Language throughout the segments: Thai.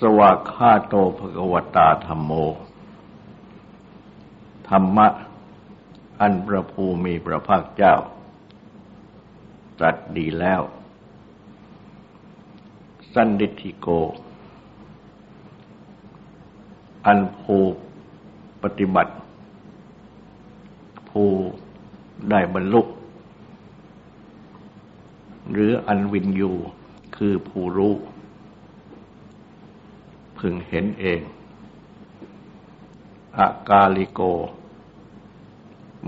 สวากขาโตภกวตาธรรมโม ธรรมะ อันประภูมีพระภาคเจ้าตรัสดีแล้ว สันดิธิโก อันภูปฏิบัติ ภูได้บรรลุ หรืออันวินยูคือผู้รู้ พึงเห็นเองอากาลิโก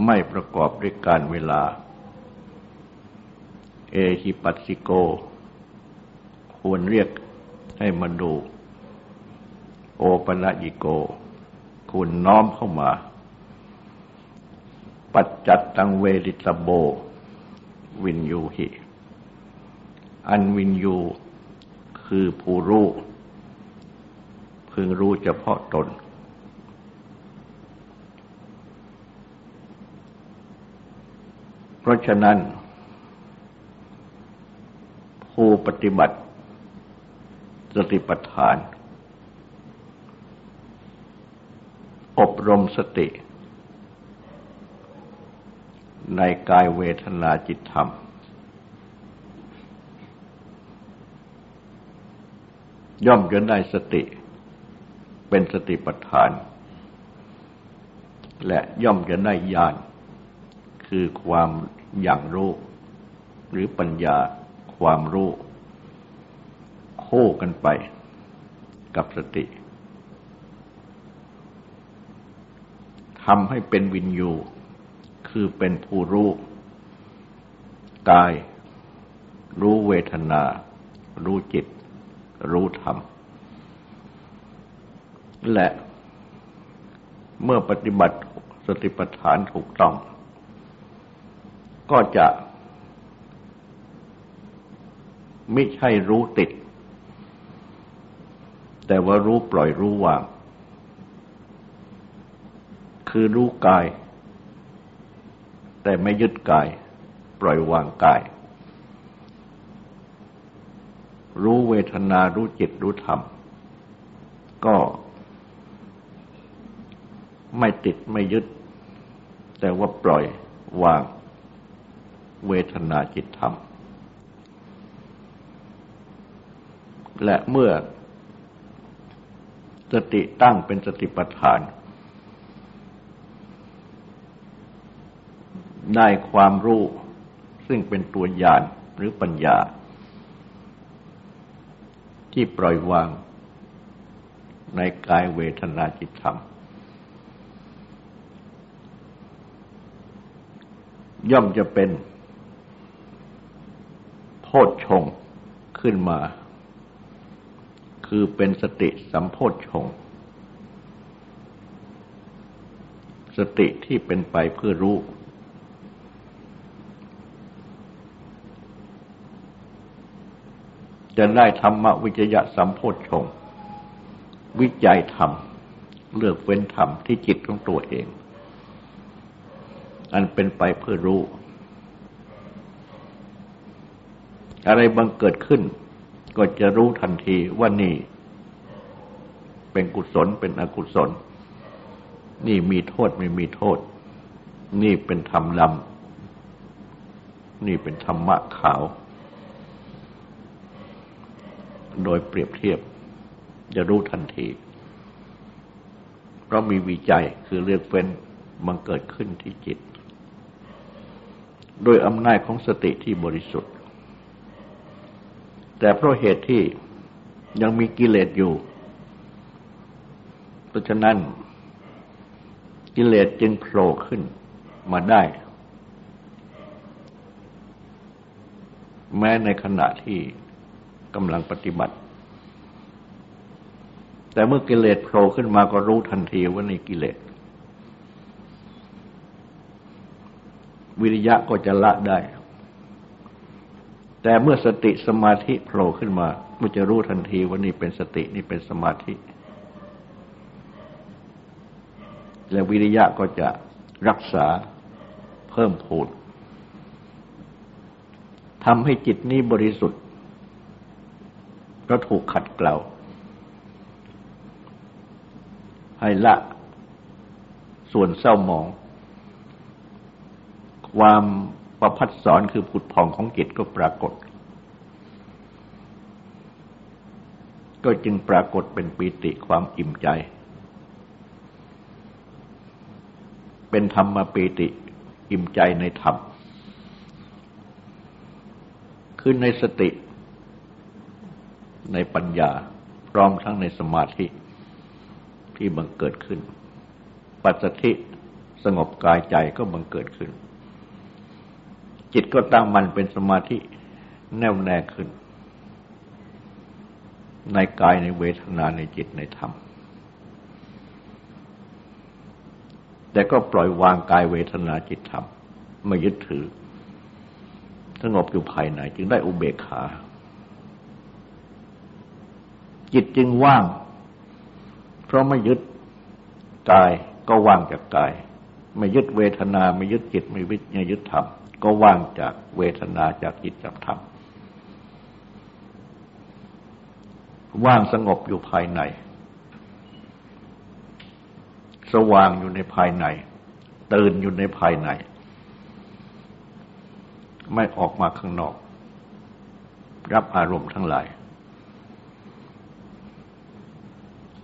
ไม่ประกอบด้วยการเวลา เอหิปัสสิโก ควรเรียกให้มาดู โอปนะยิโก คุณน้อมเข้ามา ปัจจัตตังเวริตโบ วินยูหิ อันวินยูคือผู้รู้ พึงรู้เฉพาะตน เพราะฉะนั้น ผู้ปฏิบัติสติปัฏฐาน อบรมสติ ในกายเวทนาจิตธรรมย่อมจะได้สติ เป็นสติปัฏฐาน และย่อมจะได้ญาณคือความอย่างรู้ หรือปัญญาความรู้โค้กันไปกับสติทำให้เป็นวินยู คือเป็นผู้รู้กาย รู้เวทนา รู้จิต รู้ธรรม และ เมื่อปฏิบัติสติปัฏฐานถูกต้อง ก็จะ ไม่ใช่รู้ติด แต่ว่ารู้ปล่อยรู้วาง คือรู้กาย แต่ไม่ยึดกาย ปล่อยวางกาย รู้เวทนารู้จิตรู้ธรรม ก็ ไม่ติดไม่ยึด แต่ว่าปล่อยวางเวทนาจิตธรรม และเมื่อสติตั้งเป็นสติปัฏฐาน ได้ความรู้ซึ่งเป็นตัวญาณหรือปัญญา ที่ปล่อยวางในกายเวทนาจิตธรรม ย่อมจะเป็นโพชฌงขึ้นมา คือเป็นสติสัมโพชฌงสติที่เป็นไปเพื่อรู้ จะได้ธรรมวิจยะสัมโพชฌงวิจัยธรรม เลือกเว้นธรรมที่จิตของตัวเอง อันเป็นไปเพื่อรู้ อะไรบังเกิดขึ้น ก็จะรู้ทันทีว่านี่ เป็นกุศลเป็นอกุศล นี่มีโทษไม่มีโทษ นี่เป็นธรรมลำนี่เป็นธรรมะขาว โดยเปรียบเทียบ จะรู้ทันทีเพราะมีวิจัยคือเรียกเป็นมันเกิดขึ้นที่จิต โดยอำนาจของสติที่บริสุทธิ์ แต่เพราะเหตุที่ยังมีกิเลสอยู่ เพราะฉะนั้นกิเลสจึงโผล่ขึ้นมาได้ แม้ในขณะที่กำลังปฏิบัติ แต่เมื่อกิเลสโผล่ขึ้นมาก็รู้ทันทีว่าในกิเลส วิริยะก็จะละได้ แต่เมื่อสติสมาธิโผล่ขึ้นมา มันจะรู้ทันทีว่านี่เป็นสตินี่เป็นสมาธิ และวิริยะก็จะรักษาเพิ่มพูนทำให้จิตนี้บริสุทธิ์เพราะถูกขัดเกลาให้ละส่วนเศร้าหมอง ความประพัดสอนคือผุดผ่องของจิตก็ปรากฏ ก็จึงปรากฏเป็นปีติความอิ่มใจ เป็นธรรมปีติอิ่มใจในธรรม คือในสติ ในปัญญา พร้อมทั้งในสมาธิที่บังเกิดขึ้น ปัจจิสงบกายใจก็บังเกิดขึ้น จิตก็ตั้งมันเป็นสมาธิแน่วแน่ขึ้น ในกายในเวทนาในจิตในธรรม แต่ก็ปล่อยวางกายเวทนาจิตธรรมไม่ยึดถือ สงบอยู่ภายในจึงได้อุเบกขา จิตจึงว่าง เพราะไม่ยึดกายก็ว่างจากกาย ไม่ยึดเวทนา ไม่ยึดจิต ไม่วิญยึดธรรม ก็ว่างจากเวทนาจากจิตจากธรรม ว่างสงบอยู่ภายใน สว่างอยู่ในภายใน ตื่นอยู่ในภายใน ไม่ออกมาข้างนอก รับอารมณ์ทั้งหลาย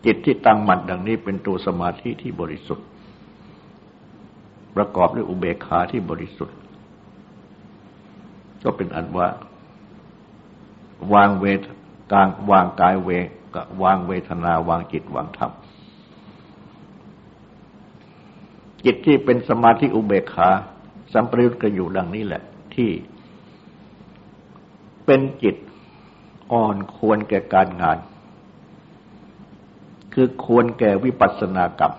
จิตที่ตั้งมั่นดังนี้เป็นตัวสมาธิที่บริสุทธิ์ ประกอบด้วยอุเบกขาที่บริสุทธิ์ ก็เป็นอันว่า วางเวทกางวางกายเวกวางเวทนาวางจิตวางธรรมจิตที่เป็นสมาธิอุเบกขาสัมปยุตกันอยู่ดังนี้แหละ ที่เป็นจิตอ่อนควรแก่การงาน คือควรแก่วิปัสสนากรรม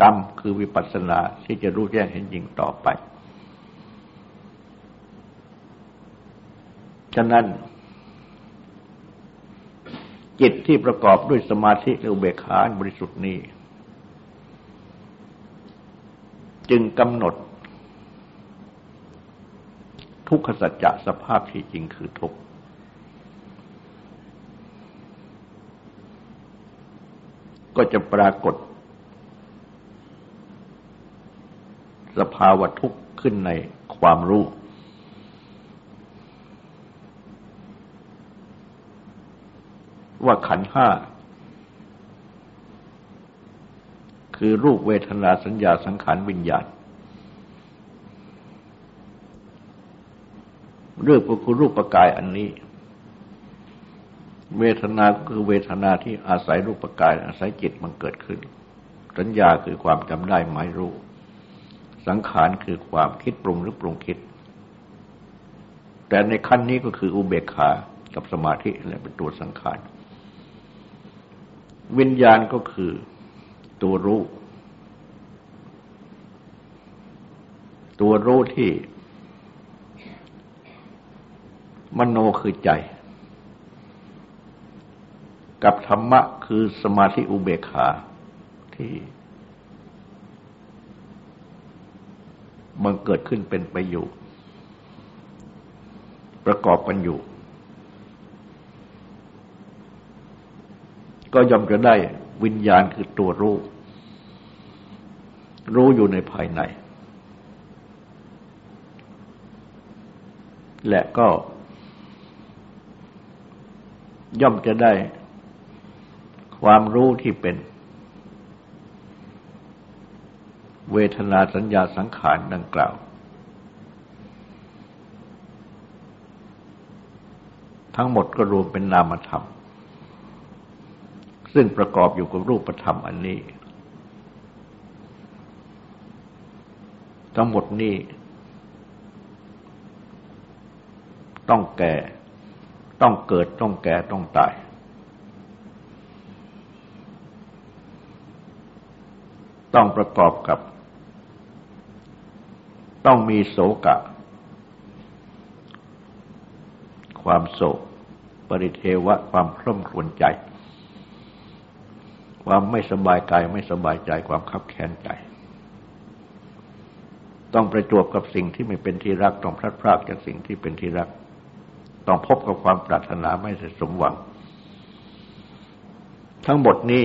กรรมคือวิปัสสนาที่จะรู้แจ้งเห็นจริงต่อไป ฉะนั้น จิตที่ประกอบด้วยสมาธิและอุเบกขาบริสุทธิ์นี้ จึงกำหนด ทุกขสัจจะสภาพที่จริงคือทุกข์ก็จะปรากฏ สภาวะทุกข์ขึ้นในความรู้ ว่าขันห้า คือรูปเวทนาสัญญาสังขารวิญญาณเรื่องก็คือรูปประกายอันนี้ เวทนาก็คือเวทนาที่อาศัยรูปกาย อาศัยจิตมันเกิดขึ้น สัญญาคือความจำได้หมายรู้ สังขารคือความคิดปรุงหรือปรุงคิด แต่ในขั้นนี้ก็คืออุเบกขากับสมาธิและเป็นตัวสังขาร วิญญาณก็คือตัวรู้ ตัวรู้ที่ มโนคือใจ กับธรรมะคือสมาธิอุเบกขาที่มันเกิดขึ้นเป็นไปอยู่ ประกอบกันอยู่ ก็ย่อมจะได้วิญญาณคือตัวรู้ รู้อยู่ในภายใน และก็ ย่อมจะได้ความรู้ที่เป็น เวทนาสัญญาสังขารดังกล่าว ทั้งหมดก็รวมเป็นนามธรรม ซึ่งประกอบอยู่กับรูปธรรมอันนี้ ทั้งหมดนี้ ต้องแก่ ต้องเกิดต้องแก่ต้องตาย ต้องประกอบกับ ต้องมีโศกะ ความโศก ปริเทวะความคร่ำครวญใจ ความไม่สบายกายไม่สบายใจความขับแค้นใจ ต้องประจวบกับสิ่งที่ไม่เป็นที่รัก ต้องพลัดพรากจากสิ่งที่เป็นที่รัก ต้องพบกับความปรารถนาไม่สมหวัง ทั้งหมดนี้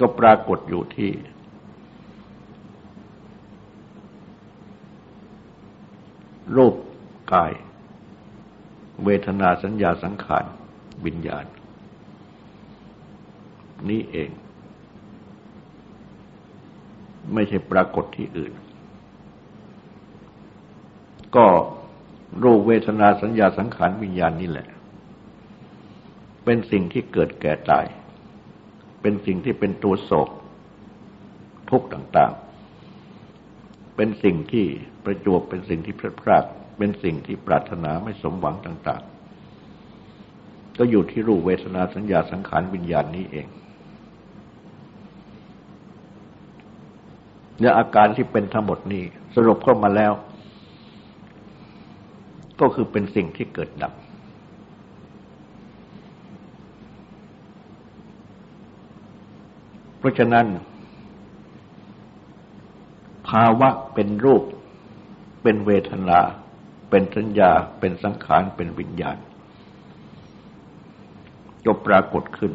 ก็ปรากฏอยู่ที่ รูปกาย เวทนาสัญญาสังขารวิญญาณ นี่เอง ไม่ใช่ปรากฏที่อื่น ก็รูปเวทนาสัญญาสังขารวิญญาณนี่แหละ เป็นสิ่งที่เกิดแก่ตาย เป็นสิ่งที่เป็นตัวโศก ทุกข์ต่างๆ เป็นสิ่งที่ประจวบเป็นสิ่งที่พลาดพลาดเป็นสิ่งที่ปรารถนาไม่สมหวังต่าง ๆ ก็อยู่ที่รูปเวทนาสัญญาสังขารวิญญาณนี้เอง และอาการที่เป็นทั้งหมดนี้ สรุปเข้ามาแล้ว ก็คือเป็นสิ่งที่เกิดดับ เพราะฉะนั้น ภาวะเป็นรูป เป็นเวทนา เป็นสัญญา เป็นสังขาร เป็นวิญญาณก็ปรากฏขึ้น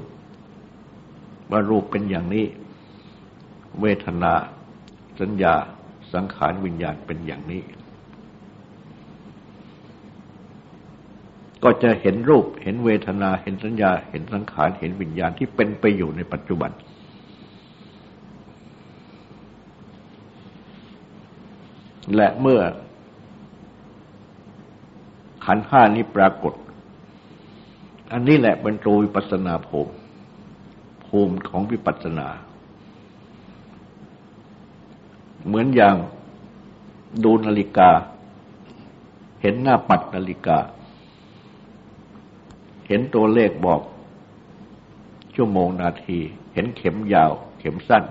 ว่ารูปเป็นอย่างนี้ เวทนา สัญญาสังขารวิญญาณเป็นอย่างนี้ ก็จะเห็นรูปเห็นเวทนาเห็นสัญญา เห็นสังขารเห็นวิญญาณที่เป็นไปอยู่ในปัจจุบัน และเมื่อ ขันห้านี้ปรากฏ อันนี้แหละเป็นตัววิปัสนาภูมิภูมิของวิปัสนา เหมือนอย่างดูนาฬิกา เห็นหน้าปัดนาฬิกา เห็นตัวเลขบอก ชั่วโมงนาที เห็นเข็มยาว เข็มสั้น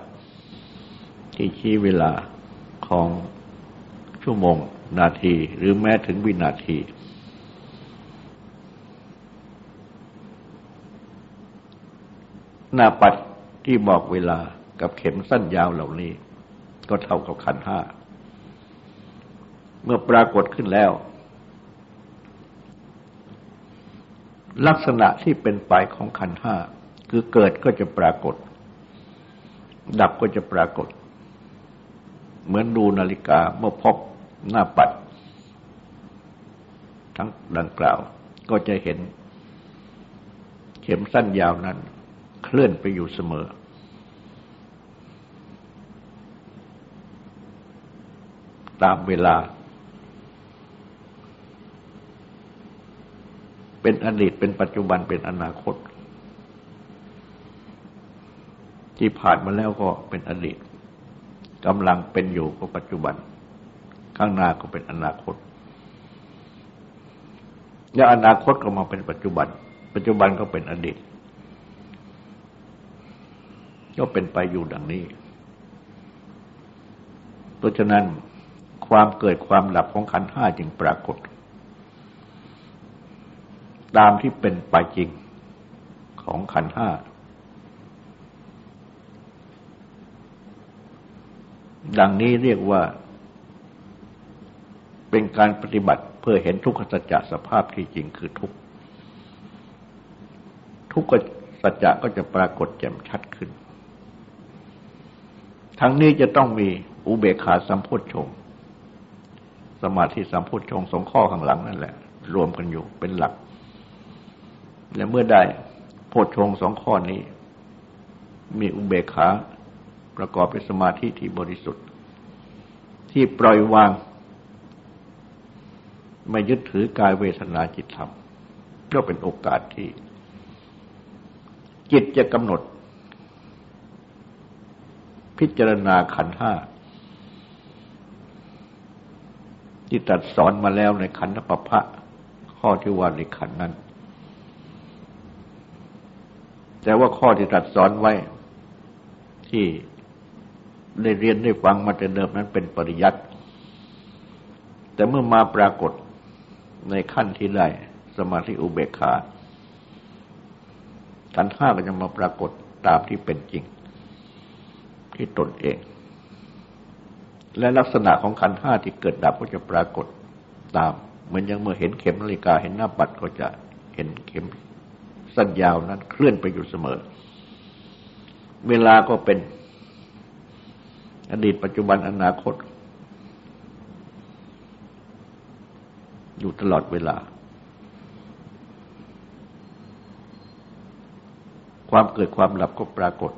ที่ชี้เวลาของชั่วโมงนาที หรือแม้ถึงวินาที หน้าปัดที่บอกเวลากับเข็มสั้นยาวเหล่านี้ ก็เท่ากับขันห้า เมื่อปรากฏขึ้นแล้ว ลักษณะที่เป็นไปของขันห้า คือเกิดก็จะปรากฏ ดับก็จะปรากฏ เหมือนดูนาฬิกาเมื่อพบหน้าปัด ทั้งดังกล่าว ก็จะเห็น เข็มสั้นยาวนั้น เคลื่อนไปอยู่เสมอ ตามเวลา เป็นอดีตเป็นปัจจุบันเป็นอนาคต ที่ผ่านมาแล้วก็เป็นอดีตกำลังเป็นอยู่ก็ปัจจุบัน ข้างหน้าก็เป็นอนาคตแล้วอนาคตก็มาเป็นปัจจุบัน ปัจจุบันก็เป็นอดีต ก็เป็นไปอยู่ดังนี้ เพราะฉะนั้น ความเกิดความหลับของขันห้าจึงปรากฏ ตามที่เป็นไปจริงของขันห้าดังนี้เรียกว่า เป็นการปฏิบัติเพื่อเห็นทุกขสัจจะสภาพที่จริงคือทุกทุกขสัจจะก็จะปรากฏแจ่มชัดขึ้น ทั้งนี้จะต้องมีอุเบกขาสัมโพชฌงค สมาธิสัมโพชงสองข้อข้างหลังนั่นแหละ รวมกันอยู่เป็นหลัก และเมื่อได้โพชงสองข้อนี้ มีอุเบกขาประกอบเป็นสมาธิที่บริสุทธิ์ ที่ปล่อยวาง ไม่ยึดถือกายเวทนาจิตธรรมก็เป็นโอกาสที่ จิตจะกำหนด พิจารณาขันห้า ที่ตัดสอนมาแล้วในขันธปภะข้อที่ว่าในขันนั้น แต่ว่าข้อที่ตัดสอนไว้ ที่ได้เรียนได้ฟังมาแต่เดิมนั้นเป็นปริยัติแต่เมื่อมาปรากฏในขั้นที่ได้สมาธิอุเบกขาขันห้าก็จะมาปรากฏตามที่เป็นจริง ที่ตนเอง และลักษณะของขันห้าที่เกิดดับก็จะปรากฏตาม เหมือนอย่างเมื่อเห็นเข็มนาฬิกาเห็นหน้าปัดก็จะเห็นเข็มสั้นยาวนั้นเคลื่อนไปอยู่เสมอ เวลาก็เป็นอดีตปัจจุบันอนาคต อยู่ตลอดเวลา ความเกิดความหลับก็ปรากฏ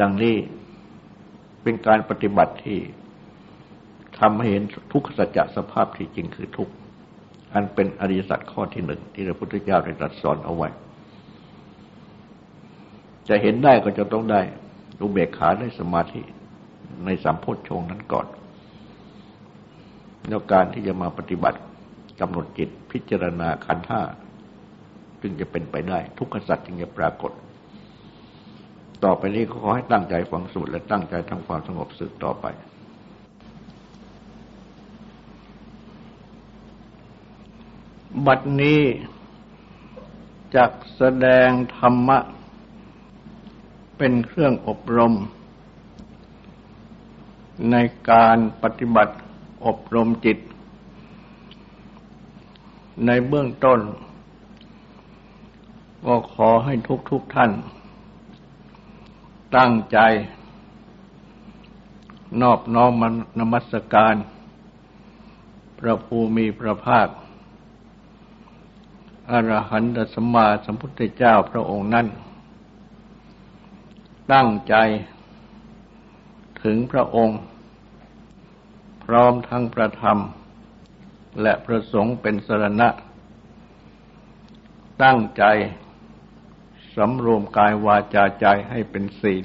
ดังนี้ เป็นการปฏิบัติที่ทำให้เห็นทุกขสัจจะสภาพที่จริงคือทุกข์อันเป็นอริยสัจข้อที่หนึ่งที่พระพุทธเจ้าได้ตรัสสอนเอาไว้ จะเห็นได้ก็จะต้องได้อุเบกขาได้สมาธิในสัมโพธชงนั้นก่อน แล้วการที่จะมาปฏิบัติกำหนดจิตพิจารณาขันธ์ห้าจึงจะเป็นไปได้ ทุกขสัจจึงจะปรากฏ ต่อไปนี้ขอให้ตั้งใจฟังสูตรและตั้งใจทำความสงบสึกต่อไป บัดนี้จักแสดงธรรมะ เป็นเครื่องอบรม ในการปฏิบัติอบรมจิต ในเบื้องต้น ก็ขอให้ทุกทุกท่าน ตั้งใจ นอบน้อมนมัสการ พระภูมิพระภาคอรหันตสมมาสัมพุทธเจ้าพระองค์นั้น ตั้งใจ ถึงพระองค์ พร้อมทั้งประธรรม และประสงค์เป็นสรณะ ตั้งใจ สำรวมกายวาจาใจให้เป็นศีล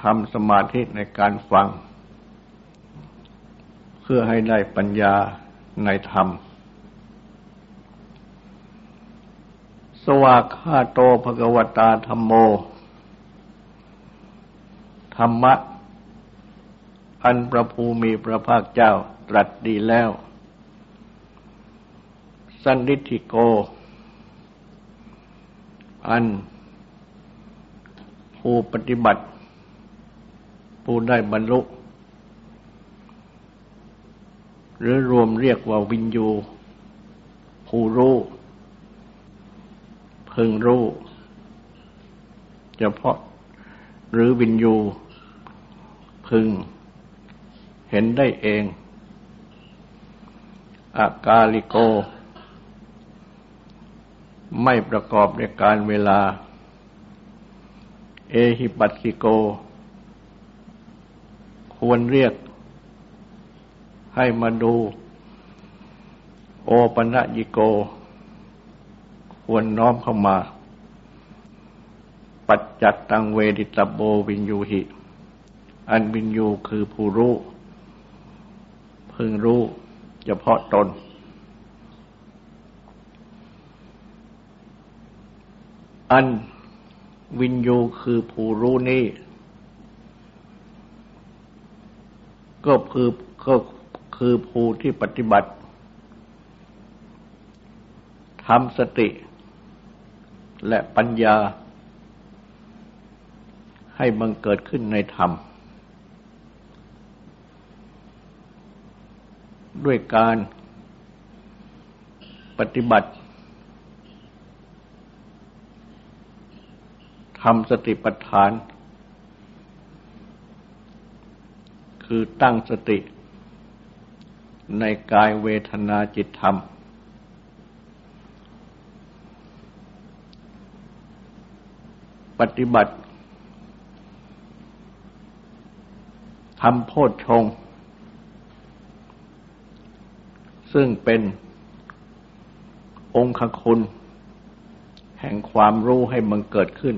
ทำสมาธิในการฟัง เพื่อให้ได้ปัญญาในธรรม สวากขาโตภกวตาธรรมโม ธรรมะ อันประภูมีพระภาคเจ้าตรัสดีแล้ว สันนิธิโก อัน ผู้ปฏิบัติ ผู้ได้บรรลุ หรือรวมเรียกว่าวิญญูผู้รู้พึงรู้เฉพาะ หรือวินยู พึง เห็นได้เอง อากาลิโก ไม่ประกอบในการเวลา เอหิปัสสิโก ควรเรียกให้มาดู โอปัญญิโก ควรน้อมเข้ามา ปัจจัตตังเวดิตโบวินยูหิ อันวินยูคือผู้รู้ พึงรู้เฉพาะตน อันวินยูคือผู้รู้นี้ ก็คือก็คือผู้ที่ปฏิบัติทำสติและปัญญา ให้บังเกิดขึ้นในธรรม ด้วยการปฏิบัติ ทำสติปัฏฐาน คือตั้งสติในกายเวทนาจิตธรรม ปฏิบัติทำโพชฌงซึ่งเป็นองค์คุณ แห่งความรู้ให้มันเกิดขึ้น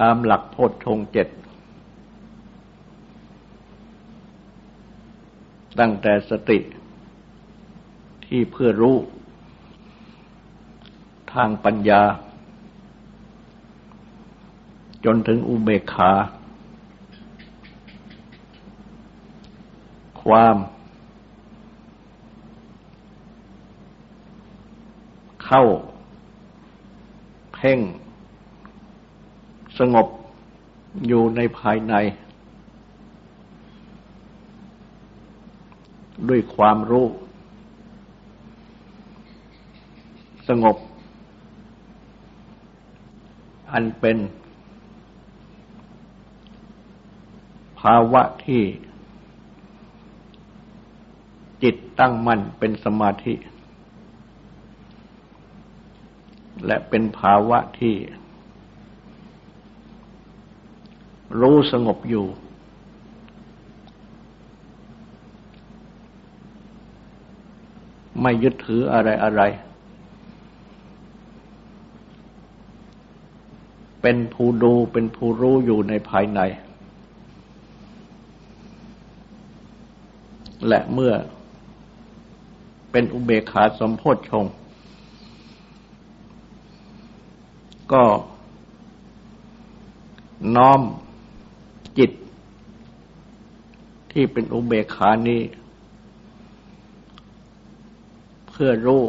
ตามหลักโพชฌงเจ็ดตั้งแต่สติที่เพื่อรู้ ทางปัญญา จนถึงอุเบกขา ความ เข้า เพ่ง สงบอยู่ในภายใน ด้วยความรู้ สงบ อันเป็น ภาวะที่ จิตตั้งมั่นเป็นสมาธิ และเป็นภาวะที่ รู้สงบอยู่ ไม่ยึดถืออะไรอะไร เป็นผู้ดูเป็นผู้รู้อยู่ในภายใน และเมื่อเป็นอุเบกขาสมโพธชงก็น้อม จิต ที่เป็นอุเบกขานี้ เพื่อรู้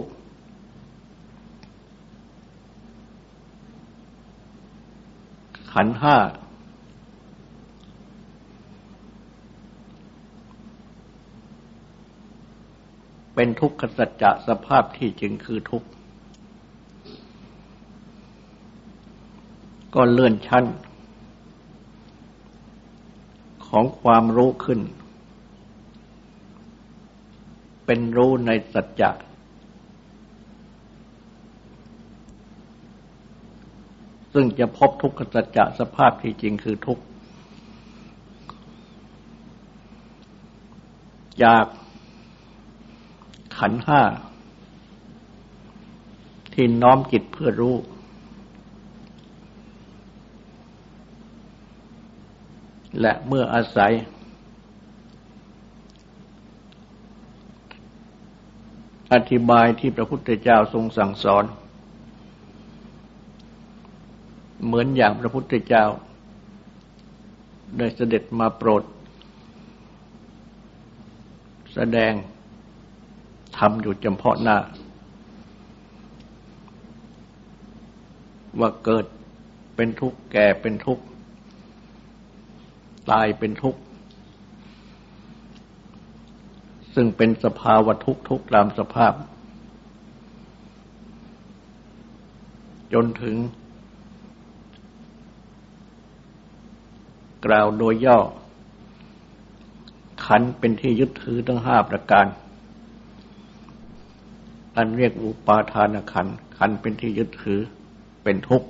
ขันห้า เป็นทุกขสัจจะสภาพที่จริงคือทุกข์ ก็เลื่อนชั้น ของความรู้ขึ้น เป็นรู้ในสัจจะซึ่งจะพบทุกขสัจจะสภาพที่จริงคือทุกข์จากขันห้า ที่น้อมจิตเพื่อรู้ และเมื่ออาศัย อธิบายที่พระพุทธเจ้าทรงสั่งสอน เหมือนอย่างพระพุทธเจ้า ได้เสด็จมาโปรด แสดงทำอยู่จำเพาะหน้า ว่าเกิดเป็นทุกข์แก่เป็นทุกข์ ตายเป็นทุกข์ ซึ่งเป็นสภาวะทุกข์ทุกตามสภาพ จนถึง กล่าวโดยย่อ ขันเป็นที่ยึดถือทั้งห้าประการ อันเรียกอุปาทานขัน ขันเป็นที่ยึดถือเป็นทุกข์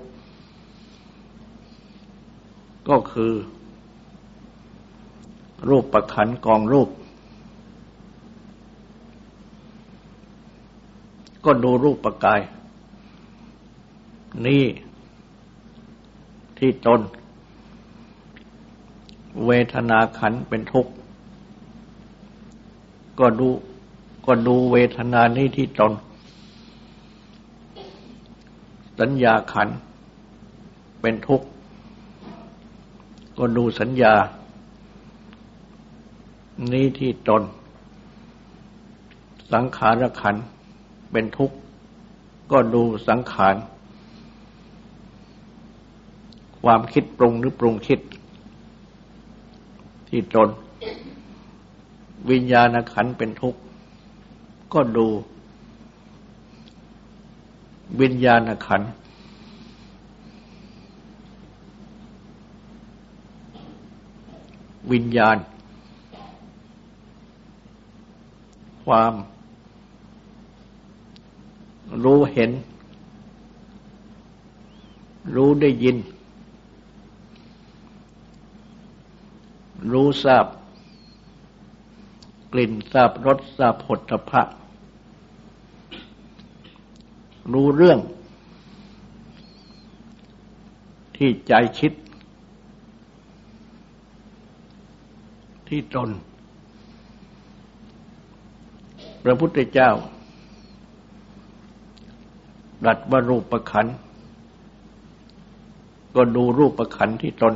ก็คือ รูปประขันกองรูป ก็ดูรูปประกาย นี่ที่ตน เวทนาขันเป็นทุกข์ ก็ดูก็ดูเวทนานี้ที่ตน สัญญาขันเป็นทุกข์ ก็ดูสัญญา นี้ที่ตน สังขารขันเป็นทุกข์ ก็ดูสังขาร ความคิดปรุงหรือปรุงคิด ที่ตน วิญญาณขันเป็นทุกข์ ก็ดู วิญญาณขันวิญญาณ ความ รู้เห็น รู้ได้ยิน รู้ทราบ กลิ่นทราบรสทราบผลพะรู้เรื่อง ที่ใจคิด ที่ตน ระพุทธเจ้าดัดว่ารูปประขันก็ดูรูปประขันที่ตน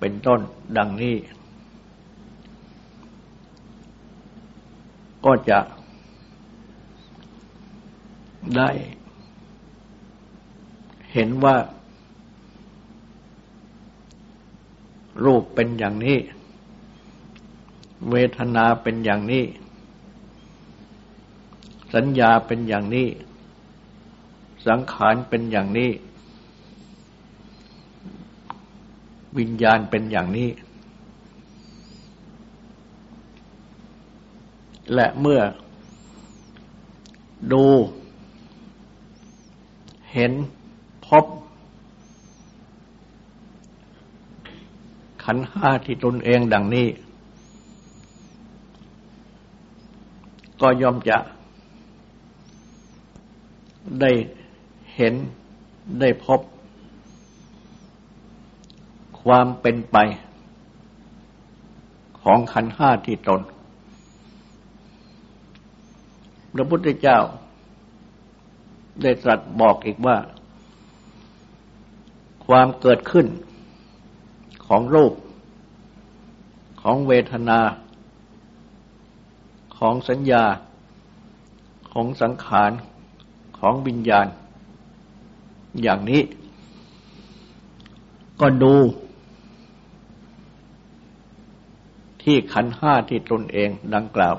เป็นต้นดังนี้ ก็จะได้เห็นว่า รูปเป็นอย่างนี้ เวทนาเป็นอย่างนี้ สัญญาเป็นอย่างนี้ สังขารเป็นอย่างนี้ วิญญาณเป็นอย่างนี้ และเมื่อดู เห็นพบ ขันห้าที่ตนเองดังนี้ ก็ยอมจะ ได้เห็นได้พบ ความเป็นไป ของขันห้าที่ตน พระพุทธเจ้า ได้ตรัสบอกอีกว่า ความเกิดขึ้นของรูป ของเวทนา ของสัญญา ของสังขาร ของวิญญาณ อย่างนี้ ก็ดู ที่ขันห้าที่ตนเองดังกล่าว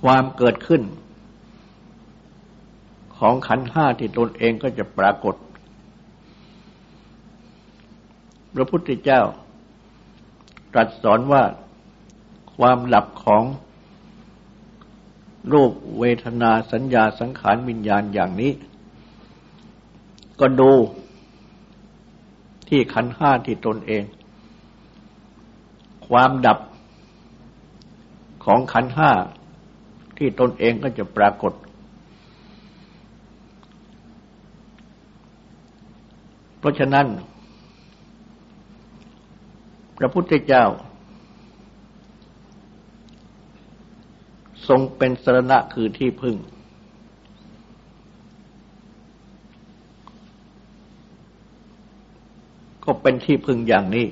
ความเกิดขึ้น ของขันห้าที่ตนเองก็จะปรากฏ พระพุทธเจ้าตรัสสอนว่าความหลับของ รูปเวทนาสัญญาสังขารวิญญาณอย่างนี้ ก็ดูที่ขันห้าที่ตนเอง ความดับของขันห้าที่ตนเองก็จะปรากฏ เพราะฉะนั้น พระพุทธเจ้า ทรงเป็นสรณะคือที่พึ่ง ก็เป็นที่พึ่งอย่างนี้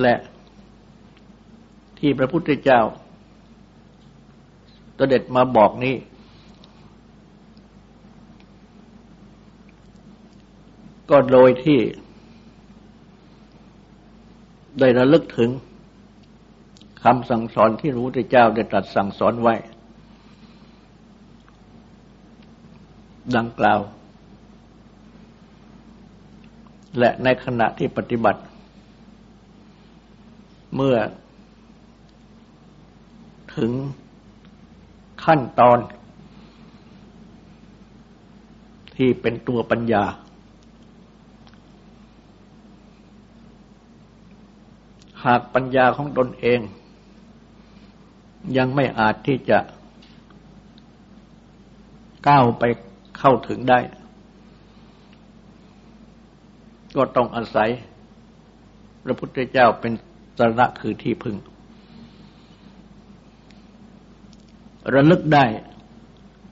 และที่พระพุทธเจ้าตเด็ดมาบอกนี้ ก็โดยที่ได้ระลึกถึง คำสั่งสอนที่พระพุทธเจ้าได้ตรัสสั่งสอนไว้ ดังกล่าว และในขณะที่ปฏิบัติ เมื่อ ถึงขั้นตอน ที่เป็นตัวปัญญา หากปัญญาของตนเอง ยังไม่อาจที่จะก้าวไปเข้าถึงได้ ก็ต้องอาศัย พระพุทธเจ้าเป็นสาระคือที่พึ่ง ระลึกได้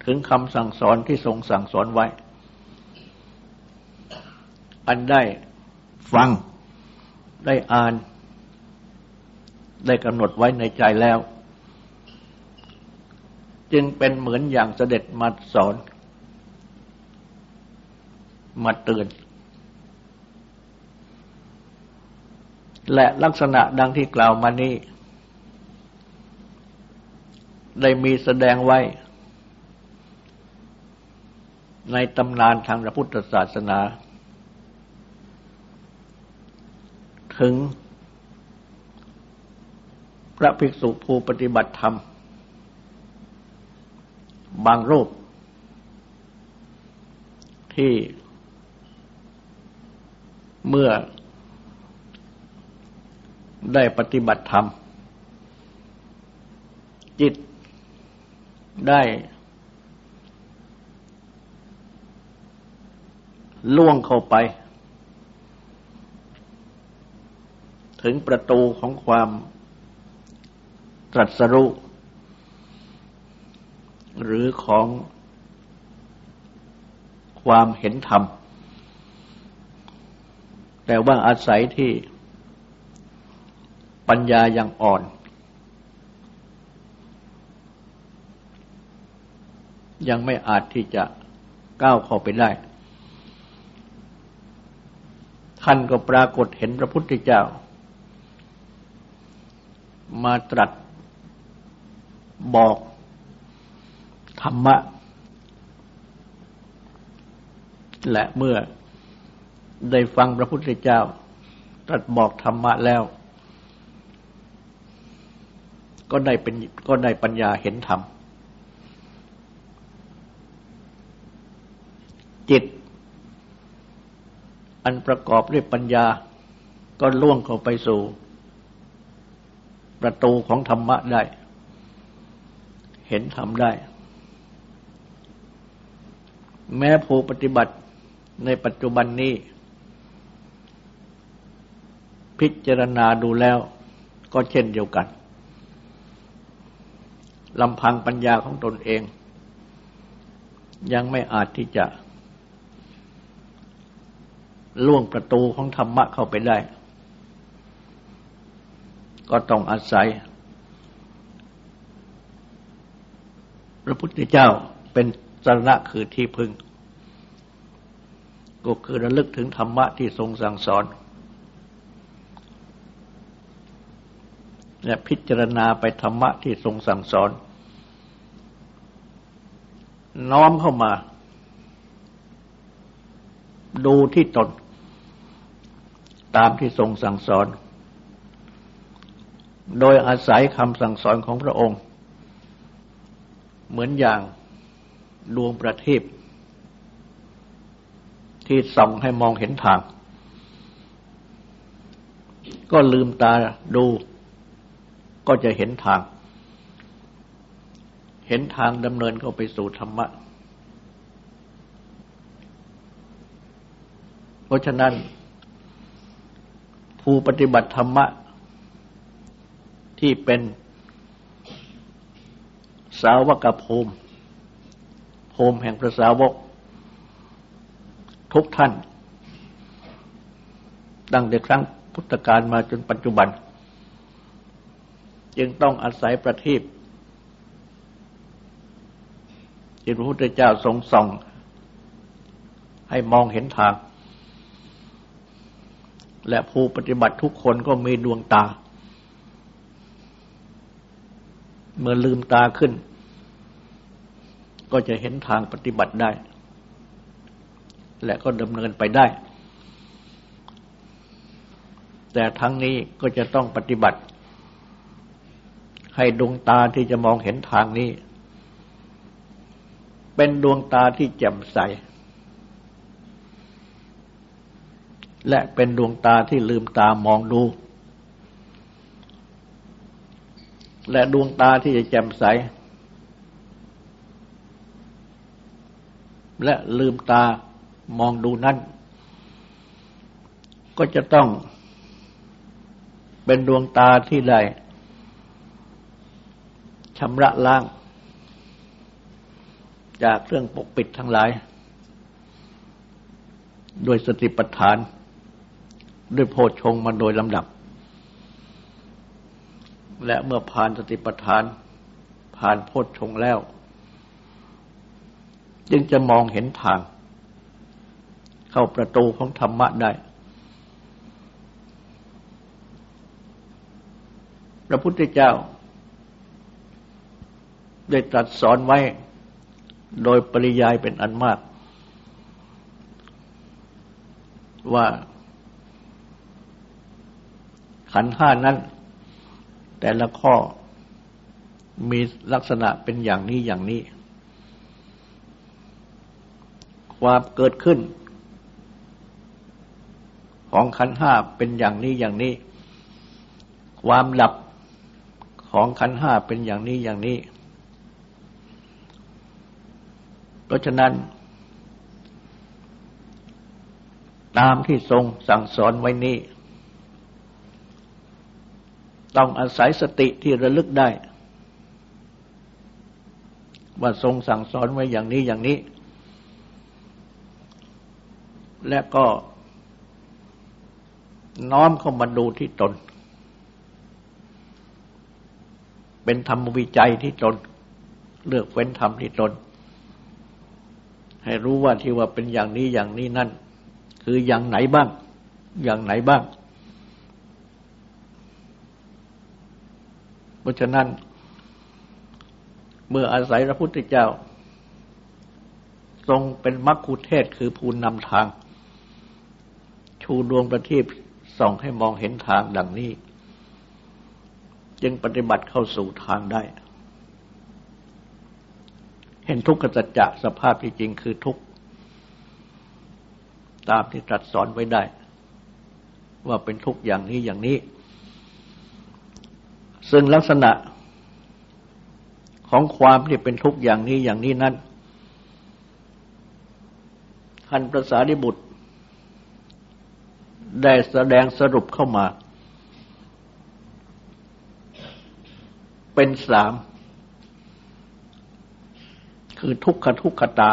ถึงคำสั่งสอนที่ทรงสั่งสอนไว้ อันได้ฟังได้อ่าน ได้กำหนดไว้ในใจแล้ว จึงเป็นเหมือนอย่างเสด็จมาสอน มาเตือน และลักษณะดังที่กล่าวมานี้ ได้มีแสดงไว้ ในตำนานทางพระพุทธศาสนา ถึง พระภิกษุผู้ปฏิบัติธรรม บางรูป ที่เมื่อได้ปฏิบัติธรรม จิตได้ล่วงเข้าไป ถึงประตูของความตรัสรู้ หรือของความเห็นธรรม แต่ว่าอาศัยที่ปัญญายังอ่อน ยังไม่อาจที่จะก้าวเข้าไปได้ ท่านก็ปรากฏเห็นพระพุทธเจ้า มาตรัสบอก ธรรมะ และเมื่อได้ฟังพระพุทธเจ้าตรัสบอกธรรมะแล้ว ก็ได้เป็นก็ได้ปัญญาเห็นธรรม จิต อันประกอบด้วยปัญญาก็ล่วงเข้าไปสู่ ประตูของธรรมะได้ เห็นทำได้ แม้ผู้ปฏิบัติในปัจจุบันนี้ พิจารณาดูแล้วก็เช่นเดียวกันลำพังปัญญาของตนเอง ยังไม่อาจที่จะ ล่วงประตูของธรรมะเข้าไปได้ ก็ต้องอาศัย พระพุทธเจ้าเป็น สรณะคือที่พึ่ง ก็คือระลึกถึงธรรมะที่ทรงสั่งสอน และพิจารณาไปธรรมะที่ทรงสั่งสอน น้อมเข้ามา ดูที่ตน ตามที่ทรงสั่งสอน โดยอาศัยคำสั่งสอนของพระองค์ เหมือนอย่าง ดวงประทีปที่ส่องให้มองเห็นทาง ก็ลืมตาดูก็จะเห็นทาง เห็นทางดำเนินเข้าไปสู่ธรรมะ เพราะฉะนั้น ผู้ปฏิบัติธรรมะ ที่เป็นสาวกภูมิ ภูมิแห่งพระสาวก ทุกท่าน ตั้งแต่ครั้งพุทธกาลมาจนปัจจุบัน จึงต้องอาศัยประทีปที่พระพุทธเจ้าทรงส่อง ให้มองเห็นทาง และผู้ปฏิบัติทุกคนก็มีดวงตา เมื่อลืมตาขึ้น ก็จะเห็นทางปฏิบัติได้ และก็ดำเนินไปได้ แต่ทั้งนี้ก็จะต้องปฏิบัติ ให้ดวงตาที่จะมองเห็นทางนี้ เป็นดวงตาที่แจ่มใส และเป็นดวงตาที่ลืมตามองดู และดวงตาที่จะแจ่มใส และลืมตามองดูนั้น ก็จะต้องเป็นดวงตาที่ได้ชำระล้าง จากเครื่องปกปิดทั้งหลาย โดยสติปัฏฐาน ด้วยโพชงมาโดยลำดับ และเมื่อผ่านสติปัฏฐาน ผ่านโพชงแล้ว จึงจะมองเห็นทาง เข้าประตูของธรรมะได้ พระพุทธเจ้า ได้ตรัสสอนไว้ โดยปริยายเป็นอันมาก ว่าขันห้านั้น แต่ละข้อมีลักษณะเป็นอย่างนี้อย่างนี้ ความเกิดขึ้น ของขันห้าเป็นอย่างนี้อย่างนี้ ความหลับของขันห้าเป็นอย่างนี้อย่างนี้ เพราะฉะนั้น ตามที่ทรงสั่งสอนไว้นี้ ต้องอาศัยสติที่ระลึกได้ ว่าทรงสั่งสอนไว้อย่างนี้อย่างนี้ และก็น้อมเข้ามาดูที่ตน เป็นธรรมวิจัยที่ตน เลือกเว้นธรรมที่ตน ให้รู้ว่าที่ว่าเป็นอย่างนี้อย่างนี้นั่น คืออย่างไหนบ้าง อย่างไหนบ้าง เพราะฉะนั้น เมื่ออาศัยพระพุทธเจ้า ทรงเป็นมัคคุเทศคือภูนนำทาง ชูดวงประทีปส่องให้มองเห็นทางดังนี้ จึงปฏิบัติเข้าสู่ทางได้ เห็นทุกขสัจจะสภาพที่จริงคือทุกตามที่ตรัสสอนไว้ได้ ว่าเป็นทุกอย่างนี้อย่างนี้ ซึ่งลักษณะของความที่เป็นทุกอย่างนี้อย่างนี้นั้นท่านประสาริบุตร ได้แสดงสรุปเข้ามา เป็นสาม คือทุกขทุกขตา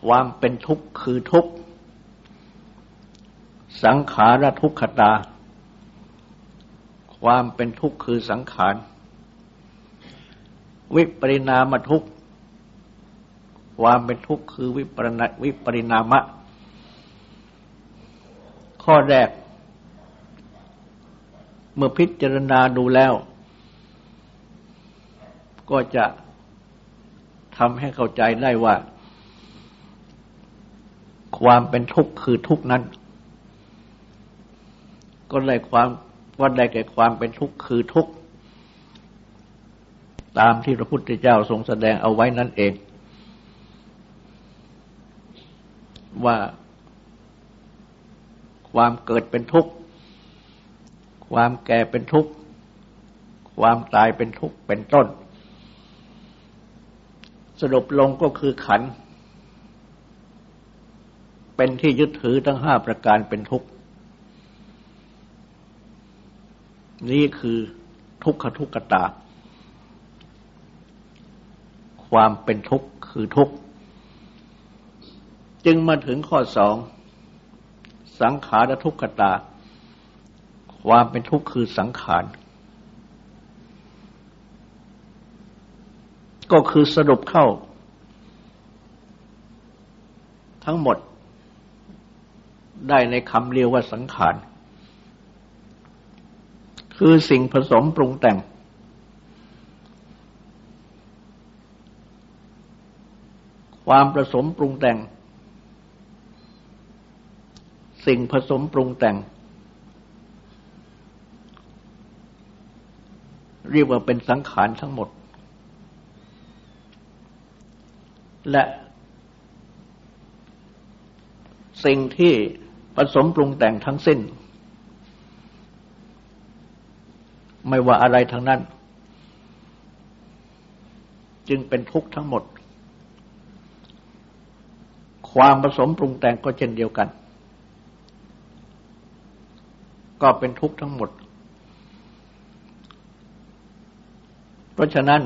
ความเป็นทุกข์คือทุกข์สังขารทุกขตา ความเป็นทุกข์คือสังขาร วิปริณามทุกข์ ความเป็นทุกข์คือวิปรณวิปริณามะ ข้อแรก เมื่อพิจารณาดูแล้ว ก็จะทำให้เข้าใจได้ว่า ความเป็นทุกข์คือทุกข์นั้น ก็ได้ความว่าได้แก่ความเป็นทุกข์คือทุกข์ตามที่พระพุทธเจ้าทรงแสดงเอาไว้นั่นเอง ว่า ความเกิดเป็นทุกข์ ความแก่เป็นทุกข์ ความตายเป็นทุกข์เป็นต้น สรุปลงก็คือขัน เป็นที่ยึดถือทั้งห้าประการเป็นทุกข์ นี่คือทุกขทุกขตา ความเป็นทุกข์คือทุกข์ จึงมาถึงข้อสอง สังขารทุกขตา ความเป็นทุกข์คือสังขาร ก็คือสรุปเข้า ทั้งหมดได้ในคำเรียกว่าสังขาร คือสิ่งผสมปรุงแต่ง ความผสมปรุงแต่ง สิ่งผสมปรุงแต่ง เรียกว่าเป็นสังขารทั้งหมด และสิ่งที่ผสมปรุงแต่งทั้งสิ้น ไม่ว่าอะไรทั้งนั้น จึงเป็นทุกข์ทั้งหมด ความผสมปรุงแต่งก็เช่นเดียวกัน ก็เป็นทุกข์ทั้งหมด เพราะฉะนั้น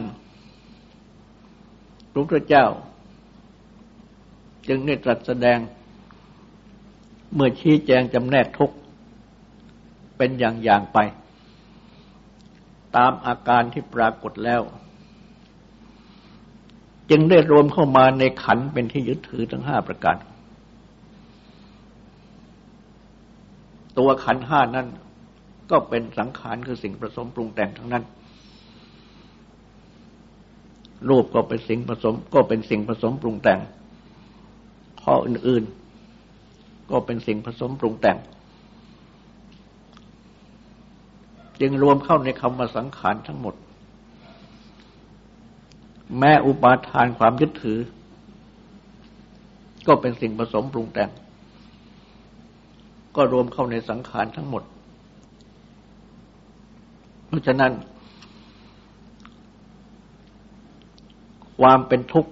พระพุทธเจ้า จึงได้ตรัสแสดง เมื่อชี้แจงจำแนกทุกข์เป็นอย่างๆไป ตามอาการที่ปรากฏแล้ว จึงได้รวมเข้ามาในขันเป็นที่ยึดถือทั้งห้าประการ ตัวขันห้านั้น ก็เป็นสังขารคือสิ่งผสมปรุงแต่งทั้งนั้น รูปก็เป็นสิ่งผสม ก็เป็นสิ่งผสมปรุงแต่ง ข้ออื่นๆ ก็เป็นสิ่งผสมปรุงแต่ง จึงรวมเข้าในคำว่าสังขารทั้งหมด แม้อุปาทานความยึดถือ ก็เป็นสิ่งผสมปรุงแต่ง ก็รวมเข้าในสังขารทั้งหมด เพราะฉะนั้น ความเป็นทุกข์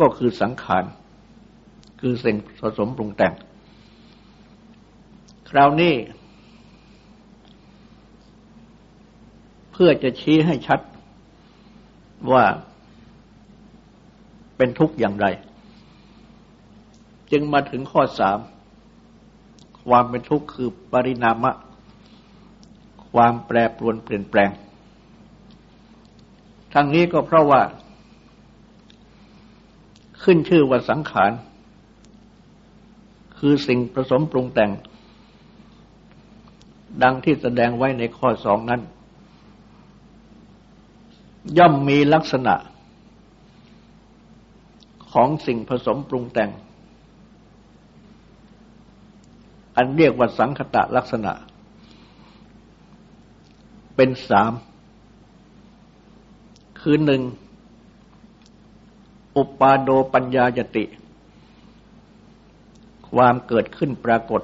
ก็คือสังขาร คือสิ่งผสมปรุงแต่ง คราวนี้ เพื่อจะชี้ให้ชัดว่าเป็นทุกข์อย่างไร จึงมาถึงข้อสาม ความเป็นทุกข์คือปรินามะ ความแปรปรวนเปลี่ยนแปลง ทั้งนี้ก็เพราะว่า ขึ้นชื่อว่าสังขาร คือสิ่งผสมปรุงแต่ง ดังที่แสดงไว้ในข้อสองนั้น ย่อมมีลักษณะของสิ่งผสมปรุงแต่ง อันเรียกว่าสังคตะลักษณะ เป็นสาม คือหนึ่ง อุปาโดปัญญายติ ความเกิดขึ้นปรากฏ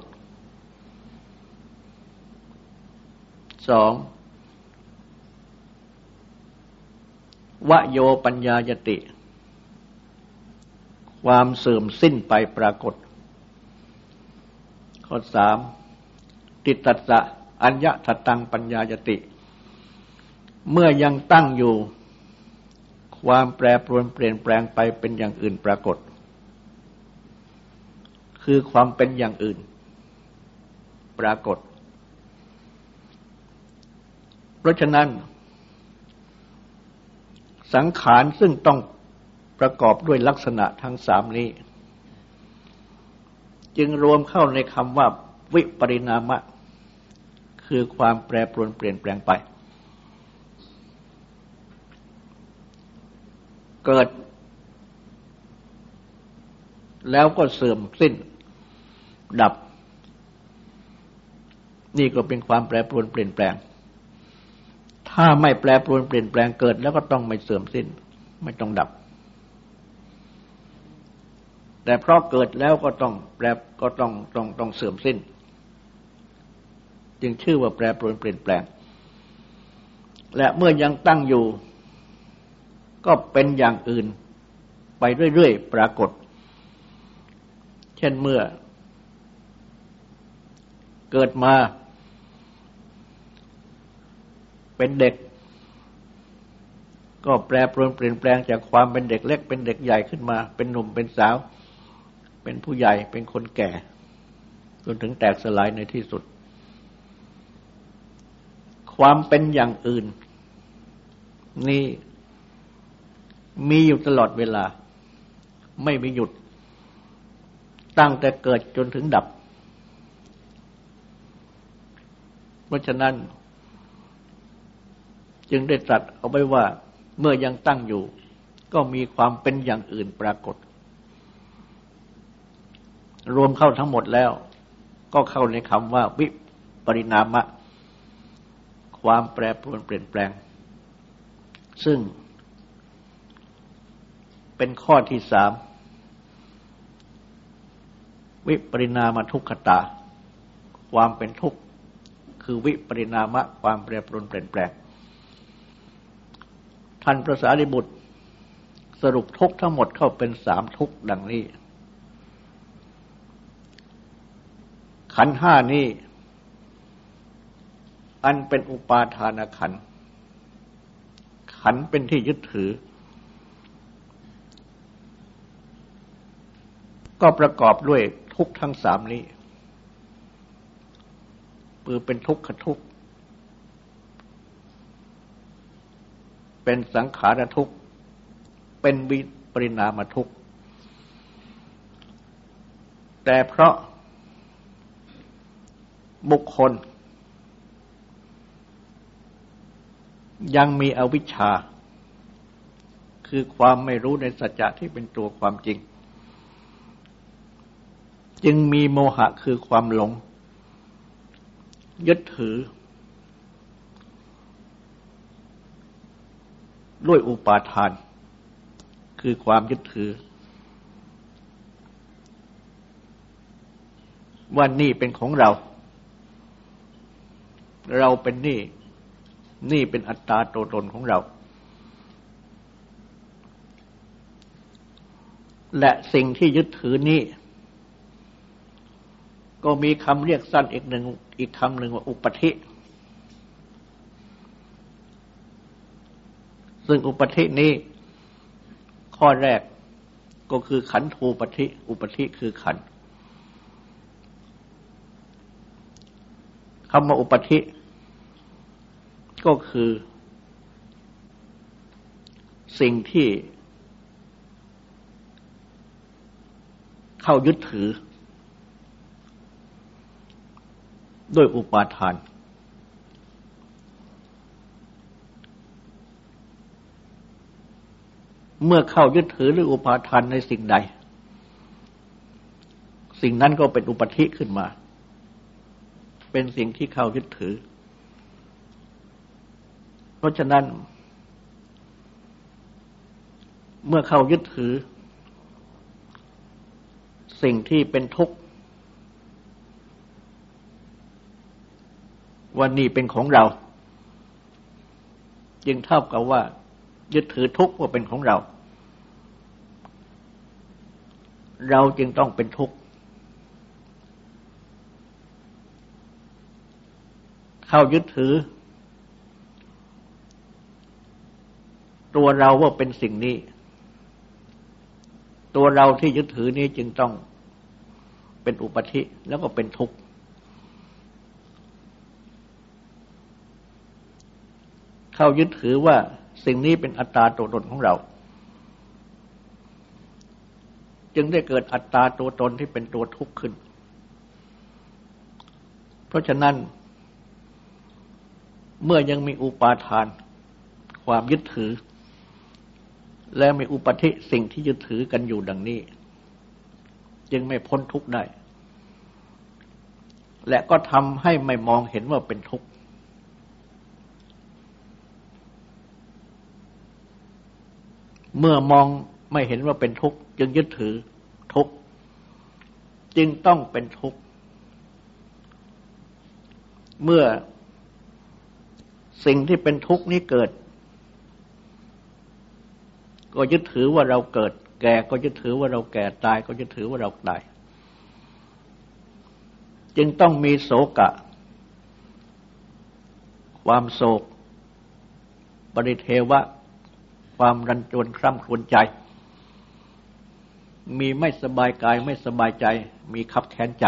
สองวโยปัญญายติ ความเสื่อมสิ้นไปปรากฏ ข้อสามติตัสสะอัญญะทัตังปัญญายติ เมื่อยังตั้งอยู่ ความแปรปรวนเปลี่ยนแปลงไปเป็นอย่างอื่นปรากฏ คือความเป็นอย่างอื่น ปรากฏ เพราะฉะนั้น สังขารซึ่งต้องประกอบด้วยลักษณะทั้งสามนี้ จึงรวมเข้าในคำว่าวิปริณามะ คือความแปรปรวนเปลี่ยนแปลงไป เกิด แล้วก็เสื่อมสิ้น ดับ นี่ก็เป็นความแปรปรวนเปลี่ยนแปลง ถ้าไม่แปรปรวนเปลี่ยนแปลงเกิด แล้วก็ต้องไม่เสื่อมสิ้น ไม่ต้องดับ แต่เพราะเกิดแล้วก็ต้องแปรก็ต้องต้องต้องเสื่อมสิ้น จึงชื่อว่าแปรปรวนเปลี่ยนแปลง และเมื่อยังตั้งอยู่ ก็เป็นอย่างอื่น ไปเรื่อยๆปรากฏ เช่นเมื่อ เกิดมา เป็นเด็ก ก็แปรปรวนเปลี่ยนแปลงจากความเป็นเด็กเล็ก เป็นเด็กใหญ่ขึ้นมา เป็นหนุ่มเป็นสาว เป็นผู้ใหญ่เป็นคนแก่ จนถึงแตกสลายในที่สุด ความเป็นอย่างอื่น นี่มีอยู่ตลอดเวลา ไม่มีหยุด ตั้งแต่เกิดจนถึงดับ เพราะฉะนั้น จึงได้ตรัสเอาไว้ว่าเมื่อยังตั้งอยู่ ก็มีความเป็นอย่างอื่นปรากฏ รวมเข้าทั้งหมดแล้ว ก็เข้าในคำว่าวิปริณามะ ความแปรปรวนเปลี่ยนแปลง ซึ่ง เป็นข้อที่สามวิปริณามทุกขตา ความเป็นทุกข์คือวิปริณามะ ความแปรปรวนเปลี่ยนแปลง ท่านพระสารีบุตรสรุปทุกทั้งหมดเข้าเป็นสามทุกดังนี้ ขันห้านี้อันเป็นอุปาทานขัน ขันเป็นที่ยึดถือ ก็ประกอบด้วยทุกทั้งสามนี้ปือเป็นทุกขทุก เป็นสังขารทุก เป็นวิปริณามทุก แต่เพราะ บุคคล ยังมีอวิชชา คือความไม่รู้ในสัจจะที่เป็นตัวความจริง จึงมีโมหะคือความหลง ยึดถือ ด้วยอุปาทาน คือความยึดถือว่านี่เป็นของเรา เราเป็นนี่นี่เป็นอัตตาตัวตนของเรา และสิ่งที่ยึดถือนี้ ก็มีคำเรียกสั้นอีกหนึ่งอีกคำหนึ่งว่าอุปธิ ซึ่งอุปธินี้ ข้อแรกก็คือขันธูปธิ อุปธิคือขันคำว่าอุปธิ ก็คือ สิ่งที่เข้ายึดถือ ด้วยอุปาทาน เมื่อเข้ายึดถือหรืออุปาทานในสิ่งใด สิ่งนั้นก็เป็นอุปธิขึ้นมา เป็นสิ่งที่เข้ายึดถือ ราะฉะนั้น เมื่อเข้ายึดถือ สิ่งที่เป็นทุกข์ว่านี่เป็นของเรา จึงเท่ากับว่า ยึดถือทุกข์ว่าเป็นของเรา เราจึงต้องเป็นทุกข์เข้ายึดถือ ตัวเราว่าเป็นสิ่งนี้ ตัวเราที่ยึดถือนี้จึงต้องเป็นอุปธิแล้วก็เป็นทุกข์เข้ายึดถือว่าสิ่งนี้เป็นอัตตาตัวตนของเรา จึงได้เกิดอัตตาตัวตนที่เป็นตัวทุกข์ขึ้น เพราะฉะนั้น เมื่อยังมีอุปาทาน ความยึดถือ และมีอุปธิสิ่งที่ยึดถือกันอยู่ดังนี้ จึงไม่พ้นทุกข์ได้ และก็ทำให้ไม่มองเห็นว่าเป็นทุกข์เมื่อมองไม่เห็นว่าเป็นทุกข์จึงยึดถือทุกข์จึงต้องเป็นทุกข์เมื่อสิ่งที่เป็นทุกข์นี้เกิด ก็ยึดถือว่าเราเกิด แก่ก็ยึดถือว่าเราแก่ตายก็ยึดถือว่าเราตาย จึงต้องมีโศกะ ความโศกบริเทวะ ความรันจวนคร่ำครวญใจ มีไม่สบายกายไม่สบายใจ มีขับแค้นใจ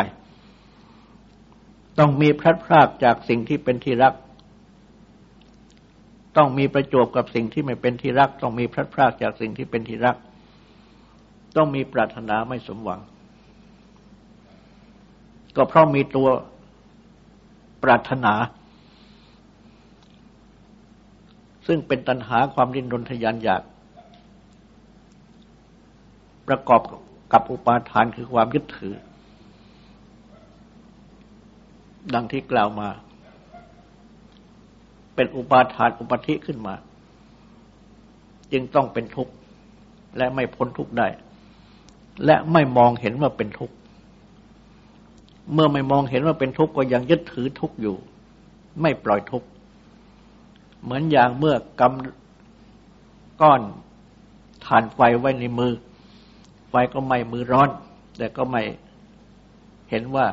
ต้องมีพลัดพรากจากสิ่งที่เป็นที่รัก ต้องมีประจวบกับสิ่งที่ไม่เป็นที่รัก ต้องมีพลัดพรากจากสิ่งที่เป็นที่รัก ต้องมีปรารถนาไม่สมหวัง ก็เพราะมีตัวปรารถนา ซึ่งเป็นตัณหาความรินรนทยานอยาก ประกอบกับอุปาทานคือความยึดถือ ดังที่กล่าวมา เป็นอุปาทานอุปธิขึ้นมา จึงต้องเป็นทุกข์ และไม่พ้นทุกข์ได้ และไม่มองเห็นว่าเป็นทุกข์ เมื่อไม่มองเห็นว่าเป็นทุกข์ก็ยังยึดถือทุกข์อยู่ ไม่ปล่อยทุกข์ เหมือนอย่างเมื่อกำก้อนถ่านไฟไว้ในมือ ไฟก็ไหม้มือร้อน แต่ก็ไม่เห็นว่า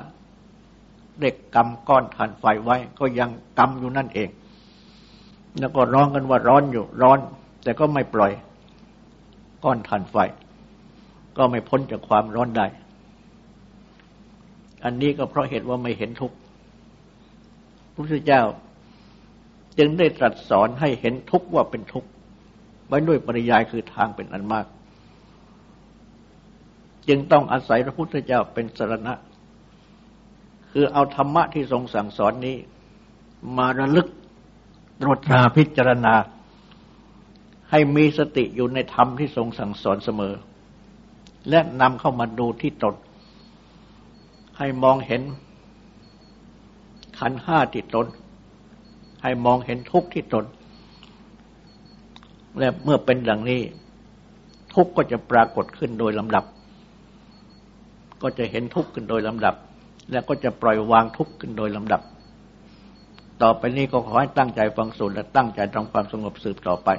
เด็กกำก้อนถ่านไฟไว้ก็ยังกำอยู่นั่นเอง แล้วก็ร้องกันว่าร้อนอยู่ร้อน แต่ก็ไม่ปล่อย ก้อนถ่านไฟ ก็ไม่พ้นจากความร้อนได้ อันนี้ก็เพราะเหตุว่าไม่เห็นทุกข์พระพุทธเจ้า จึงได้ตรัสสอนให้เห็นทุกข์ว่าเป็นทุกข์ไว้ด้วยปริยายคือทางเป็นอันมาก จึงต้องอาศัยพระพุทธเจ้าเป็นสรณะ คือเอาธรรมะที่ทรงสั่งสอนนี้ มาระลึก ตรวจตราพิจารณา ให้มีสติอยู่ในธรรมที่ทรงสั่งสอนเสมอ และนำเข้ามาดูที่ตน ให้มองเห็น ขันห้าที่ตน ให้มองเห็นทุกข์ที่ตน และเมื่อเป็นดังนี้ ทุกข์ก็จะปรากฏขึ้นโดยลำดับ ก็จะเห็นทุกข์ขึ้นโดยลำดับ และก็จะปล่อยวางทุกข์ขึ้นโดยลำดับ ต่อไปนี้ก็ขอให้ตั้งใจฟังสูตรและตั้งใจทำความสงบสืบต่อไป